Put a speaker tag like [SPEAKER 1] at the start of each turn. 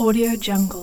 [SPEAKER 1] Audio Jungle.